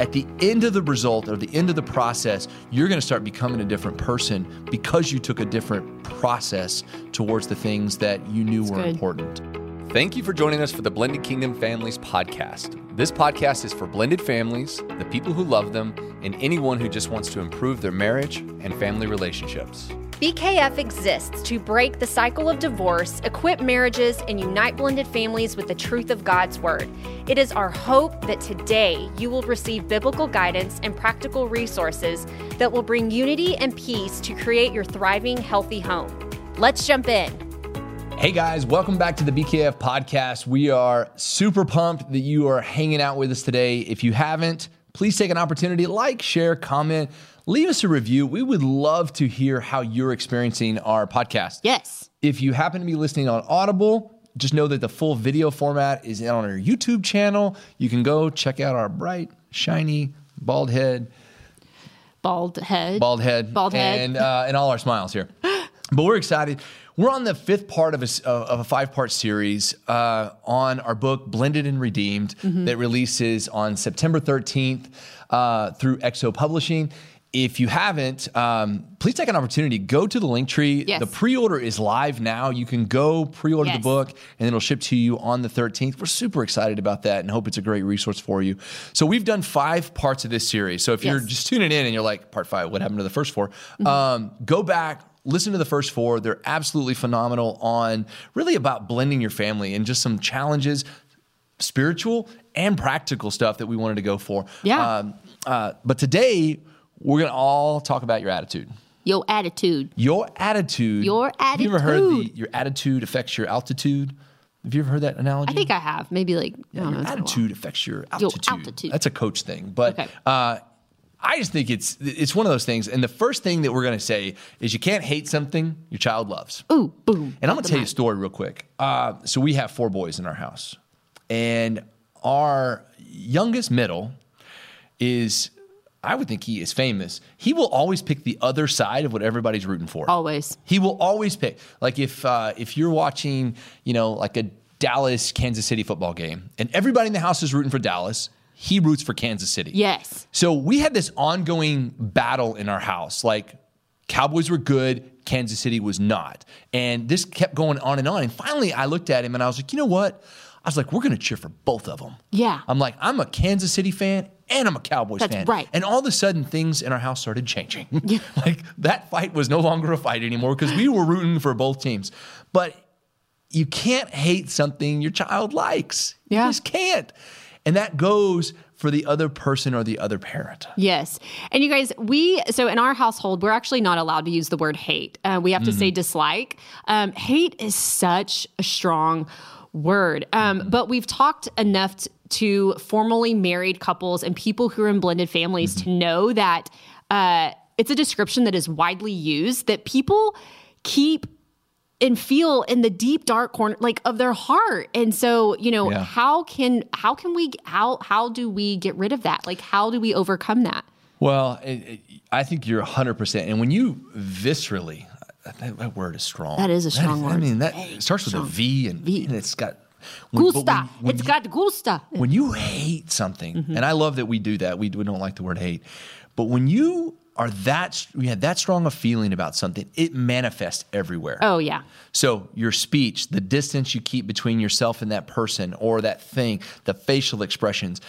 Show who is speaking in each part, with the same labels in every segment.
Speaker 1: at the end of the result or the end of the process, you're going to start becoming a different person because you took a different process towards the things that you knew
Speaker 2: That's
Speaker 1: were
Speaker 2: good.
Speaker 1: important. Thank you for joining us for the Blended Kingdom Families podcast. This podcast is for blended families, the people who love them, and anyone who just wants to improve their marriage and family relationships.
Speaker 3: BKF exists to break the cycle of divorce, equip marriages, and unite blended families with the truth of God's Word. It is our hope that today you will receive biblical guidance and practical resources that will bring unity and peace to create your thriving, healthy home. Let's jump in.
Speaker 1: Hey guys, welcome back to the BKF podcast. We are super pumped that you are hanging out with us today. If you haven't, please take an opportunity, like, share, comment, leave us a review. We would love to hear how you're experiencing our podcast.
Speaker 2: Yes.
Speaker 1: If you happen to be listening on Audible, just know that the full video format is on our YouTube channel. You can go check out our bright, shiny, bald head,
Speaker 2: Bald head.
Speaker 1: bald head,
Speaker 2: Bald head.
Speaker 1: and uh, and all our smiles here. But we're excited. We're on the fifth part of a, of a five part series uh, on our book Blended and Redeemed
Speaker 2: Mm-hmm.
Speaker 1: that releases on September 13th uh, through XO Publishing. If you haven't, um, please take an opportunity. Go to the link tree.
Speaker 2: Yes.
Speaker 1: The pre order is live now. You can go pre order the book and it'll ship to you on the 13th. We're super excited about that and hope it's a great resource for you. So, we've done five parts of this series. So, if you're just tuning in and you're like, part five, what happened to the first 4
Speaker 2: Mm-hmm.
Speaker 1: Um, go back, listen to the first four. They're absolutely phenomenal on really about blending your family and just some challenges, spiritual and practical stuff that we wanted to go for.
Speaker 2: Yeah.
Speaker 1: Um, uh, but today, we're going to all talk about your attitude.
Speaker 2: Your attitude.
Speaker 1: Your attitude.
Speaker 2: Your attitude.
Speaker 1: Have you ever heard the your attitude affects your altitude? Have you ever heard that analogy?
Speaker 2: I think I have. Maybe like, I don't know.
Speaker 1: your
Speaker 2: it's been a while.
Speaker 1: attitude affects your altitude.
Speaker 2: Your
Speaker 1: altitude.
Speaker 2: altitude.
Speaker 1: That's a coach thing, but
Speaker 2: Okay.
Speaker 1: uh, I just think it's it's one of those things. And the first thing that we're going to say is you can't hate something your child loves.
Speaker 2: Ooh, boom.
Speaker 1: And I'm going to tell you a story real quick. Uh, so we have four boys in our house, and our youngest middle is. I would think he is famous. He will always pick the other side of what everybody's rooting for.
Speaker 2: Always.
Speaker 1: He will always pick. Like if uh, if you're watching, you know, like a Dallas Kansas City football game, and everybody in the house is rooting for Dallas, he roots for Kansas City.
Speaker 2: Yes.
Speaker 1: So we had this ongoing battle in our house. Like Cowboys were good, Kansas City was not, and this kept going on and on. And finally, I looked at him and I was like, you know what? I was like, we're going to cheer for both of them.
Speaker 2: Yeah.
Speaker 1: I'm like, I'm a Kansas City fan and I'm a Cowboys
Speaker 2: That's
Speaker 1: fan.
Speaker 2: right.
Speaker 1: And all of a sudden, things in our house started changing. like that fight was no longer a fight anymore because we were rooting for both teams. But you can't hate something your child likes.
Speaker 2: Yeah.
Speaker 1: You just can't. And that goes for the other person or the other parent.
Speaker 2: Yes. And you guys, we, so in our household, we're actually not allowed to use the word hate. Uh, we have to say dislike. Um, hate is such a strong word. Um, But we've talked enough t- to formally married couples and people who are in blended families to know that uh, it's a description that is widely used, that people keep and feel in the deep dark corner like of their heart and so you know
Speaker 1: Yeah.
Speaker 2: how can how can we how how do we get rid of that like how do we overcome that
Speaker 1: Well, it, it, I think you're 100%. And when you viscerally, that, that word is strong.
Speaker 2: That is a strong word.
Speaker 1: I mean, that starts with a V and,
Speaker 2: V.
Speaker 1: and it's got. when-
Speaker 2: gusta
Speaker 1: when- when
Speaker 2: it's
Speaker 1: you-
Speaker 2: got gusta
Speaker 1: when you hate something,
Speaker 2: Mm-hmm.
Speaker 1: and I love that we do that. We, we don't like the word hate, but when you are that we had that strong a feeling about something, it manifests everywhere.
Speaker 2: oh yeah
Speaker 1: So your speech, the distance you keep between yourself and that person or that thing, the facial expressions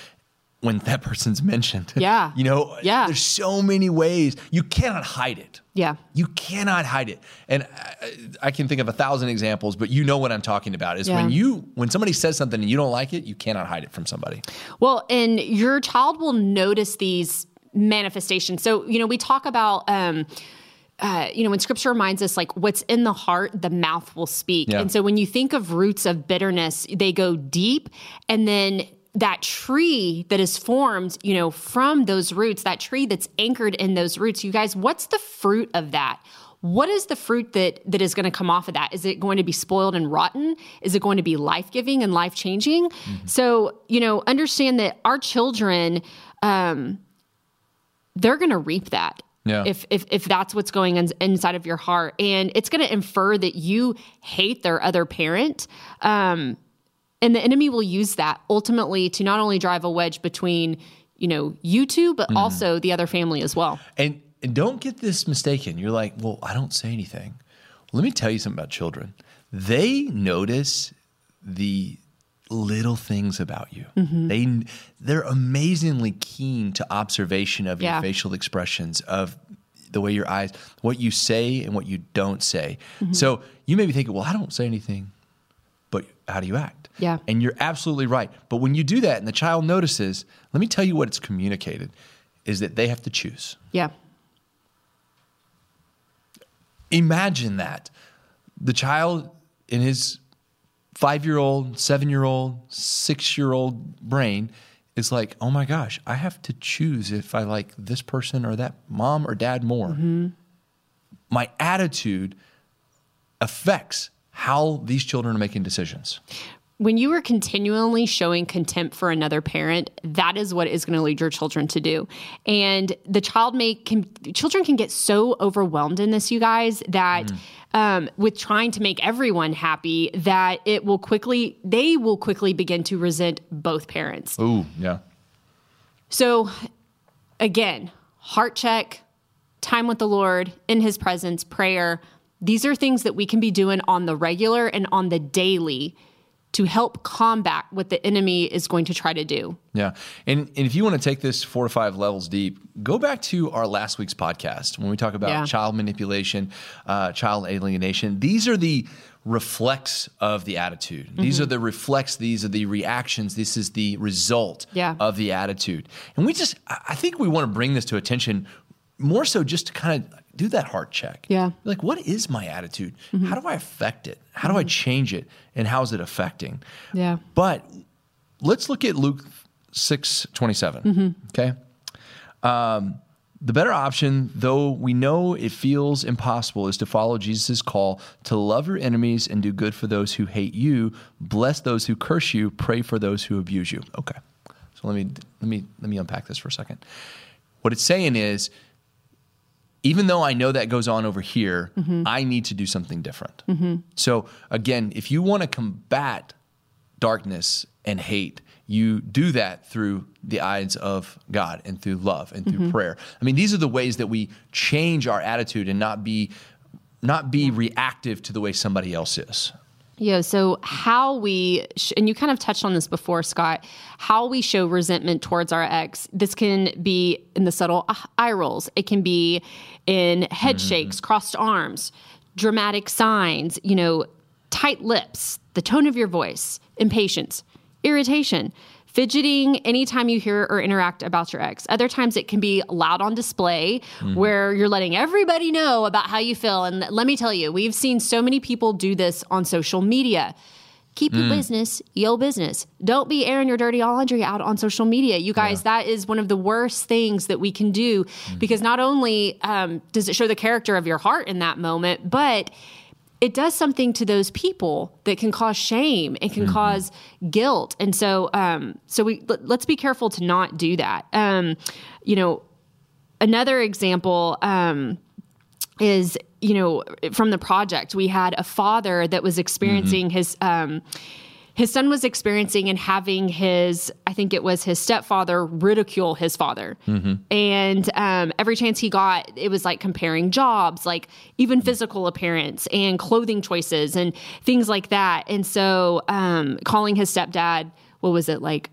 Speaker 1: when that person's mentioned.
Speaker 2: Yeah.
Speaker 1: you know,
Speaker 2: Yeah.
Speaker 1: there's so many ways. You cannot hide it.
Speaker 2: Yeah.
Speaker 1: You cannot hide it. And I, I can think of a thousand examples, but you know what I'm talking about is when you when somebody says something and you don't like it, you cannot hide it from somebody.
Speaker 2: Well, and your child will notice these manifestations. So, you know, we talk about, um, uh, you know, when scripture reminds us, like, what's in the heart, the mouth will speak.
Speaker 1: Yeah.
Speaker 2: And so when you think of roots of bitterness, they go deep. And then that tree that is formed, you know, from those roots, that tree that's anchored in those roots, you guys, what's the fruit of that? What is the fruit that that is going to come off of that? Is it going to be spoiled and rotten? Is it going to be life giving and life changing? So you know, understand that our children, um, they're going to reap that.
Speaker 1: Yeah.
Speaker 2: If, if if that's what's going in, inside of your heart, and it's going to infer that you hate their other parent, um, and the enemy will use that ultimately to not only drive a wedge between you know, you two, but also the other family as well.
Speaker 1: And, and don't get this mistaken. You're like, well, I don't say anything. Let me tell you something about children. They notice the little things about you.
Speaker 2: Mm-hmm.
Speaker 1: They they're amazingly keen to observation of your
Speaker 2: Yeah.
Speaker 1: facial expressions, of the way your eyes, what you say and what you don't say.
Speaker 2: Mm-hmm.
Speaker 1: So you may be thinking, well, I don't say anything, but how do you act?
Speaker 2: Yeah.
Speaker 1: And you're absolutely right. But when you do that and the child notices, let me tell you what it's communicated is that they have to choose.
Speaker 2: Yeah.
Speaker 1: Imagine that. The child in his five year old, seven year old, six year old brain is like, oh my gosh, I have to choose if I like this person or that mom or dad more. Mm-hmm. My attitude affects how these children are making decisions.
Speaker 2: When you are continually showing contempt for another parent, that is what is going to lead your children to do. And the child may can children can get so overwhelmed in this, you guys, that um, with trying to make everyone happy, that it will quickly they will quickly begin to resent both parents.
Speaker 1: Ooh, yeah.
Speaker 2: So, again, heart check, time with the Lord, in His presence, prayer. These are things that we can be doing on the regular and on the daily to help combat what the enemy is going to try to do.
Speaker 1: Yeah. And, and if you want to take this four to five levels deep, go back to our last week's podcast when we talk about
Speaker 2: Yeah.
Speaker 1: child manipulation, uh, child alienation. These are the reflex of the attitude. These
Speaker 2: Mm-hmm.
Speaker 1: are the reflex, these are the reactions, this is the result
Speaker 2: Yeah.
Speaker 1: of the attitude. And we just, I think we want to bring this to attention more so just to kind of do that heart check.
Speaker 2: Yeah. Mm-hmm.
Speaker 1: Like, what is my attitude? How do I affect it? How do I change it? And how is it affecting?
Speaker 2: Yeah.
Speaker 1: But let's look at Luke six twenty
Speaker 2: Mm-hmm.
Speaker 1: Okay. Um, the better option, though we know it feels impossible, is to follow Jesus' call to love your enemies and do good for those who hate you, bless those who curse you, pray for those who abuse you. Okay. So let me let me let me unpack this for a second. What it's saying is even though I know that goes on over here, mm-hmm. I need to do something different. Mm-hmm. So, again, if you want to combat darkness and hate, you do that through the eyes of God and through love and through mm-hmm. prayer. I mean, these are the ways that we change our attitude and not be not be reactive to the way somebody else is.
Speaker 2: Yeah. So, how we, sh- and you kind of touched on this before, Scott, how we show resentment towards our ex. This can be in the subtle uh, eye rolls, it can be in head shakes, crossed arms, dramatic signs, you know, tight lips, the tone of your voice, impatience, irritation. Fidgeting anytime you hear or interact about your ex. Other times it can be loud on display mm-hmm. where you're letting everybody know about how you feel. And let me tell you, we've seen so many people do this on social media. Keep your mm. business, your business. Don't be airing your dirty laundry out on social media. You guys, that is one of the worst things that we can do mm-hmm. because not only um, does it show the character of your heart in that moment, but it does something to those people that can cause shame and can cause guilt. And so um so we let, let's be careful to not do that. Um you know another example um is you know from the project we had a father that was experiencing his um his son was experiencing and having his i think it was his stepfather ridicule his father. And um, every chance he got it was like comparing jobs like even physical appearance and clothing choices and things like that. And so um, calling his stepdad what was it like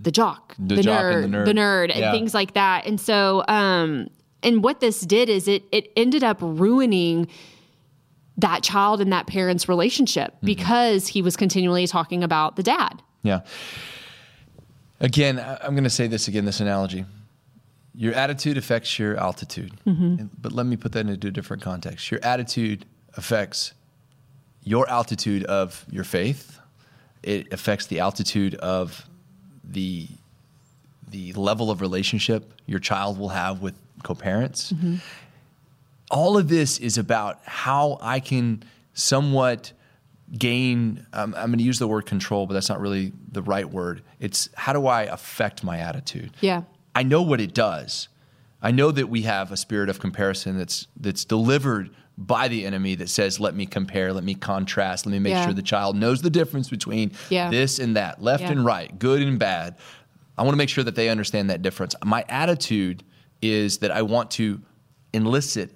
Speaker 2: the jock
Speaker 1: The jock and the nerd.
Speaker 2: the nerd and things like that. And so um and what this did is it it ended up ruining that child and that parent's relationship
Speaker 1: Mm-hmm.
Speaker 2: because he was continually talking about the dad
Speaker 1: Yeah. Again, I'm going to say this again this analogy. Your attitude affects your altitude. And- But let me put that into a different context. Your attitude affects your altitude of your faith. It affects the altitude of the the level of relationship your child will have with co-parents. All of this is about how I can somewhat gain um, i'm going to use the word control but that's not really the right word it's how do i affect my attitude
Speaker 2: Yeah.
Speaker 1: i know what it does i know that we have a spirit of comparison that's that's delivered by the enemy that says let me compare let me contrast let me make
Speaker 2: Yeah.
Speaker 1: sure the child knows the difference between
Speaker 2: Yeah.
Speaker 1: this and that left
Speaker 2: Yeah.
Speaker 1: and right good and bad I want to make sure that they understand that difference. My attitude is that I want to elicit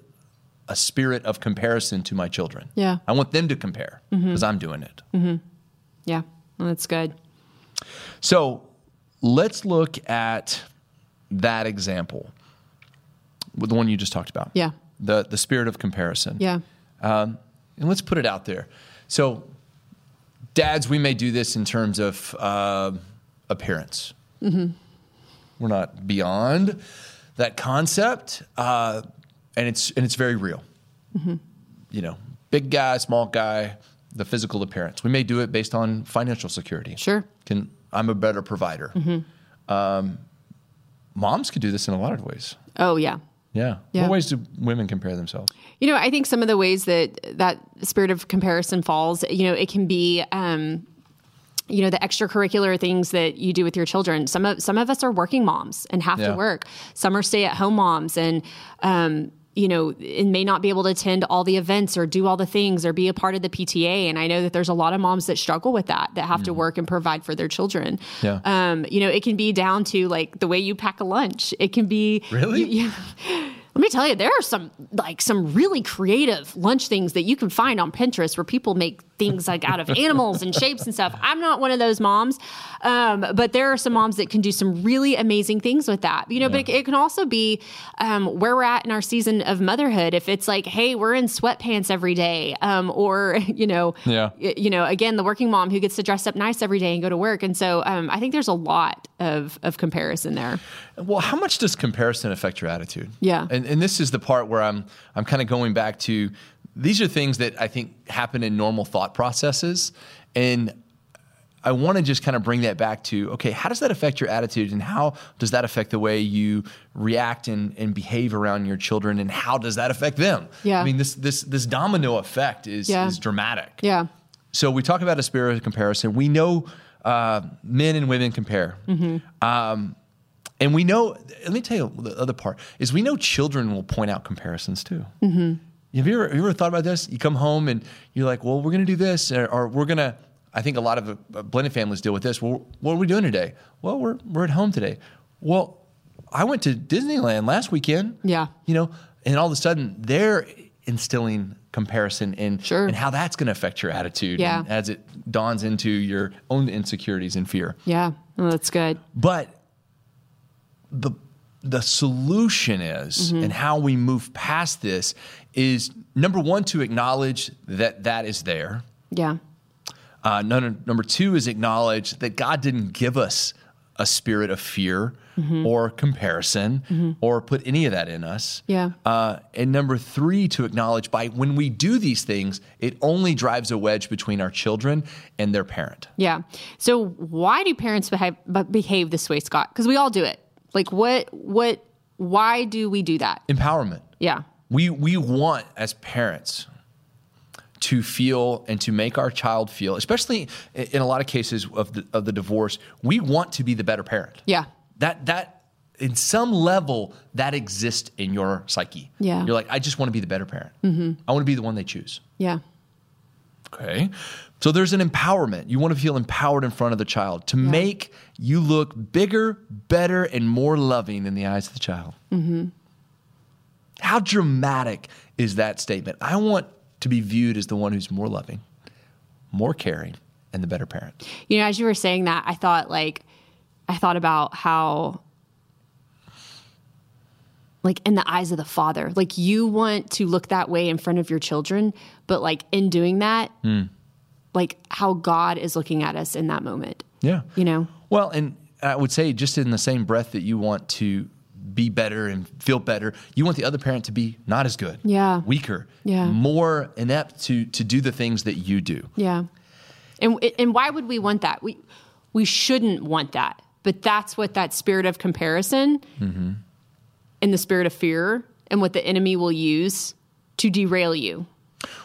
Speaker 1: a spirit of comparison to my children.
Speaker 2: Yeah.
Speaker 1: I want them to compare because I'm doing it.
Speaker 2: Yeah. Well, that's good.
Speaker 1: So let's look at that example, with the one you just talked about.
Speaker 2: Yeah.
Speaker 1: The the spirit of comparison.
Speaker 2: Yeah.
Speaker 1: Um, and let's put it out there. So, dads, we may do this in terms of uh, appearance.
Speaker 2: Mm-hmm.
Speaker 1: We're not beyond that concept, uh, and it's and it's very real.
Speaker 2: Mm-hmm.
Speaker 1: You know, big guy, small guy, the physical appearance. We may do it based on financial security.
Speaker 2: Sure.
Speaker 1: Can I'm a better provider. Um, moms could do this in a lot of ways.
Speaker 2: Oh, yeah.
Speaker 1: Yeah.
Speaker 2: Yeah.
Speaker 1: What ways do women compare themselves?
Speaker 2: You know, I think some of the ways that that spirit of comparison falls, you know, it can be, um, you know, the extracurricular things that you do with your children. Some of some of us are working moms and have
Speaker 1: Yeah.
Speaker 2: to work. Some are stay at home moms and. Um, you know, and may not be able to attend all the events or do all the things or be a part of the PTA. And I know that there's a lot of moms that struggle with that, that have to work and provide for their children.
Speaker 1: Yeah.
Speaker 2: Um, you know, it can be down to like the way you pack a lunch. It can be
Speaker 1: Really?
Speaker 2: you- let me tell you, there are some like some really creative lunch things that you can find on Pinterest where people make things like out of animals and shapes and stuff. I'm not one of those moms, um, but there are some moms that can do some really amazing things with that. You know, but it, it can also be um, where we're at in our season of motherhood. If it's like, hey, we're in sweatpants every day, um, or you know,
Speaker 1: Yeah.
Speaker 2: you know, again, the working mom who gets to dress up nice every day and go to work. And so um, I think there's a lot of of comparison there.
Speaker 1: Well, how much does comparison affect your attitude?
Speaker 2: Yeah.
Speaker 1: And, and this is the part where I'm I'm kind of going back to these are things that I think happen in normal thought processes. And I want to just kind of bring that back to okay, how does that affect your attitude and how does that affect the way you react and, and behave around your children and how does that affect them?
Speaker 2: Yeah.
Speaker 1: I mean this this this domino effect is
Speaker 2: Yeah.
Speaker 1: is dramatic.
Speaker 2: Yeah.
Speaker 1: So we talk about a spirit of comparison. We know uh, men and women compare. Um, and we know, let me tell you the other part is we know children will point out comparisons too. Have you ever, have you ever thought about this? You come home and you're like, well, we're going to do this, or, or we're going to, I think a lot of uh, blended families deal with this. Well, what are we doing today? Well, we're, we're at home today. Well, I went to Disneyland last weekend.
Speaker 2: Yeah.
Speaker 1: You know, and all of a sudden they're instilling comparison and,
Speaker 2: Sure.
Speaker 1: and how that's going to affect your attitude
Speaker 2: Yeah.
Speaker 1: as it dawns into your own insecurities and fear.
Speaker 2: Yeah. Oh, that's good.
Speaker 1: But the the solution is,
Speaker 2: Mm-hmm.
Speaker 1: and how we move past this is number one to acknowledge that that is there.
Speaker 2: Yeah.
Speaker 1: Uh, number, number two is acknowledge that God didn't give us a spirit of fear
Speaker 2: Mm-hmm.
Speaker 1: or comparison or put any of that in us.
Speaker 2: Yeah.
Speaker 1: Uh, and number three, to acknowledge by when we do these things, it only drives a wedge between our children and their parent.
Speaker 2: Yeah. So why do parents behave, behave this way, Scott? Because we all do it. Like what? What? Why do we do that?
Speaker 1: Empowerment.
Speaker 2: Yeah.
Speaker 1: We we want as parents to feel and to make our child feel, especially in a lot of cases of the of the divorce, we want to be the better parent.
Speaker 2: Yeah.
Speaker 1: That that in some level that exists in your psyche.
Speaker 2: Yeah.
Speaker 1: You're like, I just want to be the better parent. Mm-hmm. I want to be the one they choose.
Speaker 2: Yeah.
Speaker 1: Okay. So there's an empowerment. You want to feel empowered in front of the child to make you look bigger, better, and more loving in the eyes of the child. Mm-hmm. How dramatic is that statement? I want to be viewed as the one who's more loving, more caring, and the better parent.
Speaker 2: You know, as you were saying that, I thought like, I thought about how, like, in the eyes of the father, like you want to look that way in front of your children, but like in doing that, hmm. like how God is looking at us in that moment.
Speaker 1: Yeah.
Speaker 2: You know?
Speaker 1: Well, and I would say just in the same breath that you want to be better and feel better, you want the other parent to be not as good.
Speaker 2: Yeah.
Speaker 1: Weaker.
Speaker 2: Yeah.
Speaker 1: More inept to to do the things that you do.
Speaker 2: Yeah. And and why would we want that? We we shouldn't want that. But that's what that spirit of comparison and the spirit of fear and what the enemy will use to derail you.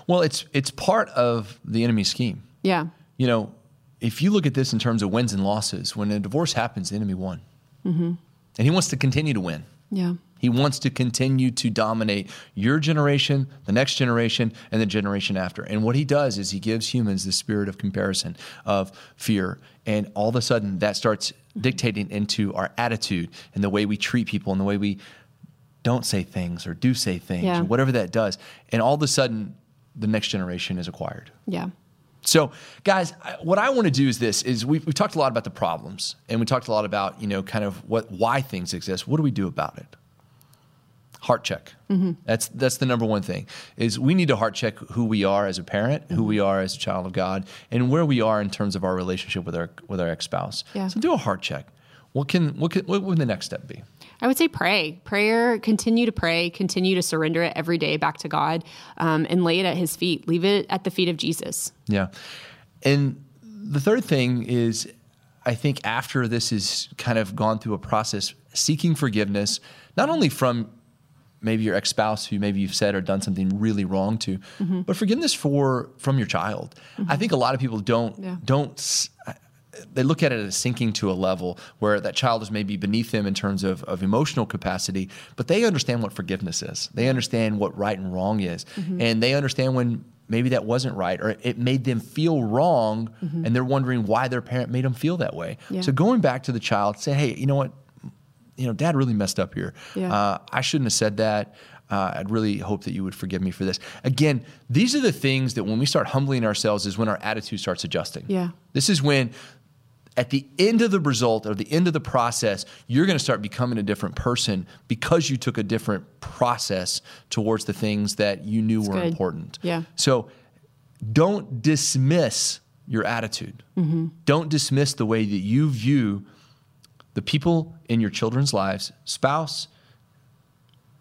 Speaker 1: Well, it's it's part of the enemy's scheme.
Speaker 2: Yeah.
Speaker 1: You know, if you look at this in terms of wins and losses, when a divorce happens, the enemy won, mm-hmm. And he wants to continue to win.
Speaker 2: Yeah.
Speaker 1: He wants to continue to dominate your generation, the next generation, and the generation after. And what he does is he gives humans the spirit of comparison, of fear, and all of a sudden that starts dictating into our attitude and the way we treat people and the way we don't say things or do say things
Speaker 2: Yeah.
Speaker 1: or whatever that does. And all of a sudden, the next generation is acquired.
Speaker 2: Yeah.
Speaker 1: So, guys, what I want to do is this: is we've, we've talked a lot about the problems, and we talked a lot about you know kind of what why things exist. What do we do about it? Heart check. Mm-hmm. That's that's the number one thing. Is we need to heart check who we are as a parent, who mm-hmm. we are as a child of God, and where we are in terms of our relationship with our with our ex spouse.
Speaker 2: Yeah.
Speaker 1: So do a heart check. What can what can what would the next step be?
Speaker 2: I would say pray. Prayer, continue to pray, continue to surrender it every day back to God um, and lay it at his feet. Leave it at the feet of Jesus.
Speaker 1: Yeah. And the third thing is, I think after this is kind of gone through a process, seeking forgiveness, not only from maybe your ex spouse who maybe you've said or done something really wrong to, but forgiveness for from your child. I think a lot of people don't
Speaker 2: Yeah.
Speaker 1: don't. They look at it as sinking to a level where that child is maybe beneath them in terms of, of emotional capacity, but they understand what forgiveness is. They understand what right and wrong is. And they understand when maybe that wasn't right or it made them feel wrong and they're wondering why their parent made them feel that way.
Speaker 2: Yeah.
Speaker 1: So going back to the child, say, hey, you know what? You know, dad really messed up here.
Speaker 2: Yeah.
Speaker 1: Uh, I shouldn't have said that. Uh, I'd really hope that you would forgive me for this. Again, these are the things that when we start humbling ourselves is when our attitude starts adjusting.
Speaker 2: Yeah.
Speaker 1: This is when at the end of the result or the end of the process, you're going to start becoming a different person because you took a different process towards the things that you knew were
Speaker 2: good.
Speaker 1: important.
Speaker 2: Yeah.
Speaker 1: So don't dismiss your attitude. Mm-hmm. Don't dismiss the way that you view the people in your children's lives, spouse,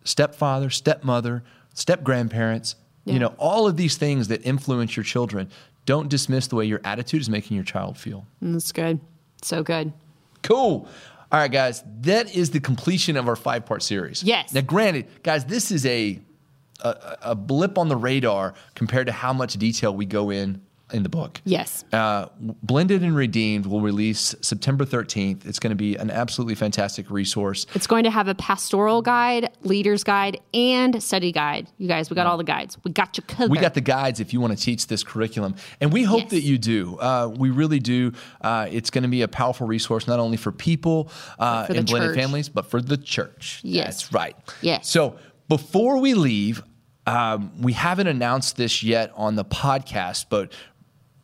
Speaker 1: stepfather, stepmother, step grandparents,
Speaker 2: Yeah.
Speaker 1: you know, all of these things that influence your children. Don't dismiss the way your attitude is making your child feel.
Speaker 2: Mm, that's good. So good.
Speaker 1: Cool. All right, guys, that is the completion of our five part series.
Speaker 2: Yes.
Speaker 1: Now, granted, guys, this is a, a a blip on the radar compared to how much detail we go in in the book.
Speaker 2: Yes.
Speaker 1: Uh, Blended and Redeemed will release September 13th. It's going to be an absolutely fantastic resource.
Speaker 2: It's going to have a pastoral guide, leader's guide, and study guide. You guys, we got all the guides. We got you covered.
Speaker 1: We got the guides if you want to teach this curriculum, and we hope
Speaker 2: Yes.
Speaker 1: that you do. Uh, we really do. Uh, it's going to be a powerful resource not only for people uh,
Speaker 2: for
Speaker 1: in blended
Speaker 2: church.
Speaker 1: families, but for the church.
Speaker 2: Yes.
Speaker 1: That's right.
Speaker 2: Yes.
Speaker 1: So before we leave, um, we haven't announced this yet on the podcast, but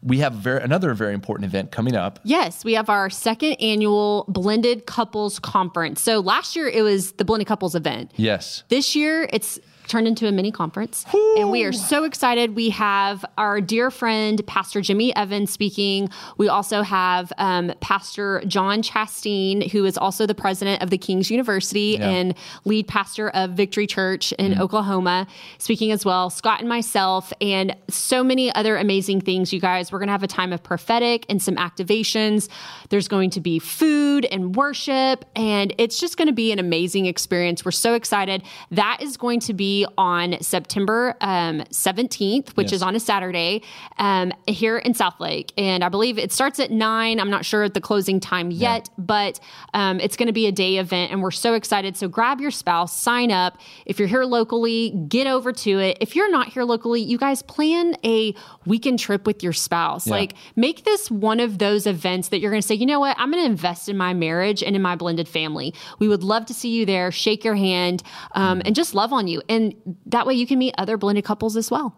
Speaker 1: we have very, another very important event coming up.
Speaker 2: Yes, we have our second annual Blended Couples Conference. So last year it was the Blended Couples event.
Speaker 1: Yes.
Speaker 2: This year it's turned into a mini conference. And we are so excited. We have our dear friend pastor jimmy evans speaking. We also have um, pastor jon chasteen who is also the president of the king's university
Speaker 1: Yeah.
Speaker 2: and lead pastor of victory church in oklahoma speaking as well. Scott and myself and so many other amazing things you guys. We're going to have a time of prophetic and some activations. There's going to be food and worship and it's just going to be an amazing experience. We're so excited. That is going to be on september um, 17th which
Speaker 1: Yes.
Speaker 2: is on a saturday um, here in southlake. And i believe it starts at 9 i'm not sure at the closing time yet but um, it's going to be a day event and we're so excited. So grab your spouse sign up. If you're here locally get over to it. If you're not here locally you guys plan a weekend trip with your spouse.
Speaker 1: Yeah.
Speaker 2: like make this one of those events that you're going to say you know what? I'm going to invest in my marriage and in my blended family. We would love to see you there. Shake your hand um, and just love on you. And that way you can meet other blended couples as well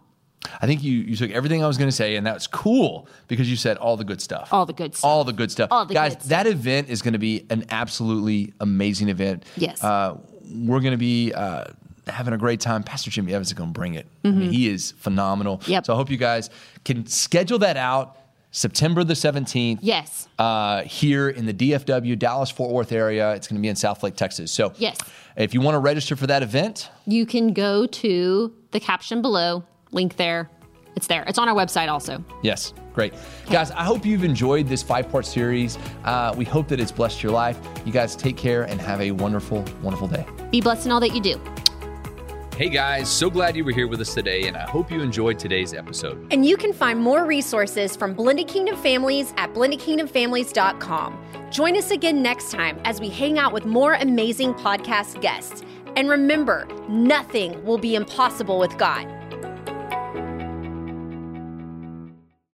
Speaker 1: I think you, you took everything I was going to say, and that's cool because you said all the good stuff.
Speaker 2: all the good stuff
Speaker 1: all the good stuff.
Speaker 2: All the
Speaker 1: Guys,
Speaker 2: good stuff.
Speaker 1: that event is going to be an absolutely amazing event.
Speaker 2: Yes.
Speaker 1: Uh, we're going to be uh, having a great time. Pastor Jimmy Evans is going to bring it. I mean, he is phenomenal.
Speaker 2: Mm-hmm. Yep.
Speaker 1: So I hope you guys can schedule that out September the 17th.
Speaker 2: yes
Speaker 1: Uh, here in the DFW, Dallas Fort Worth area. It's going to be in Southlake, Texas. So
Speaker 2: Yes.
Speaker 1: if you want to register for that event,
Speaker 2: you can go to the caption below link there it's there it's on our website also
Speaker 1: Yes, great. Guys, I hope you've enjoyed this five part series. Uh, we hope that it's blessed your life. You guys take care and have a wonderful, wonderful day.
Speaker 2: be blessed in all that you do
Speaker 1: Hey guys, so glad you were here with us today, and I hope you enjoyed today's episode.
Speaker 3: And you can find more resources from Blended Kingdom Families at blendedkingdomfamilies.com. Join us again next time as we hang out with more amazing podcast guests. And remember, nothing will be impossible with God.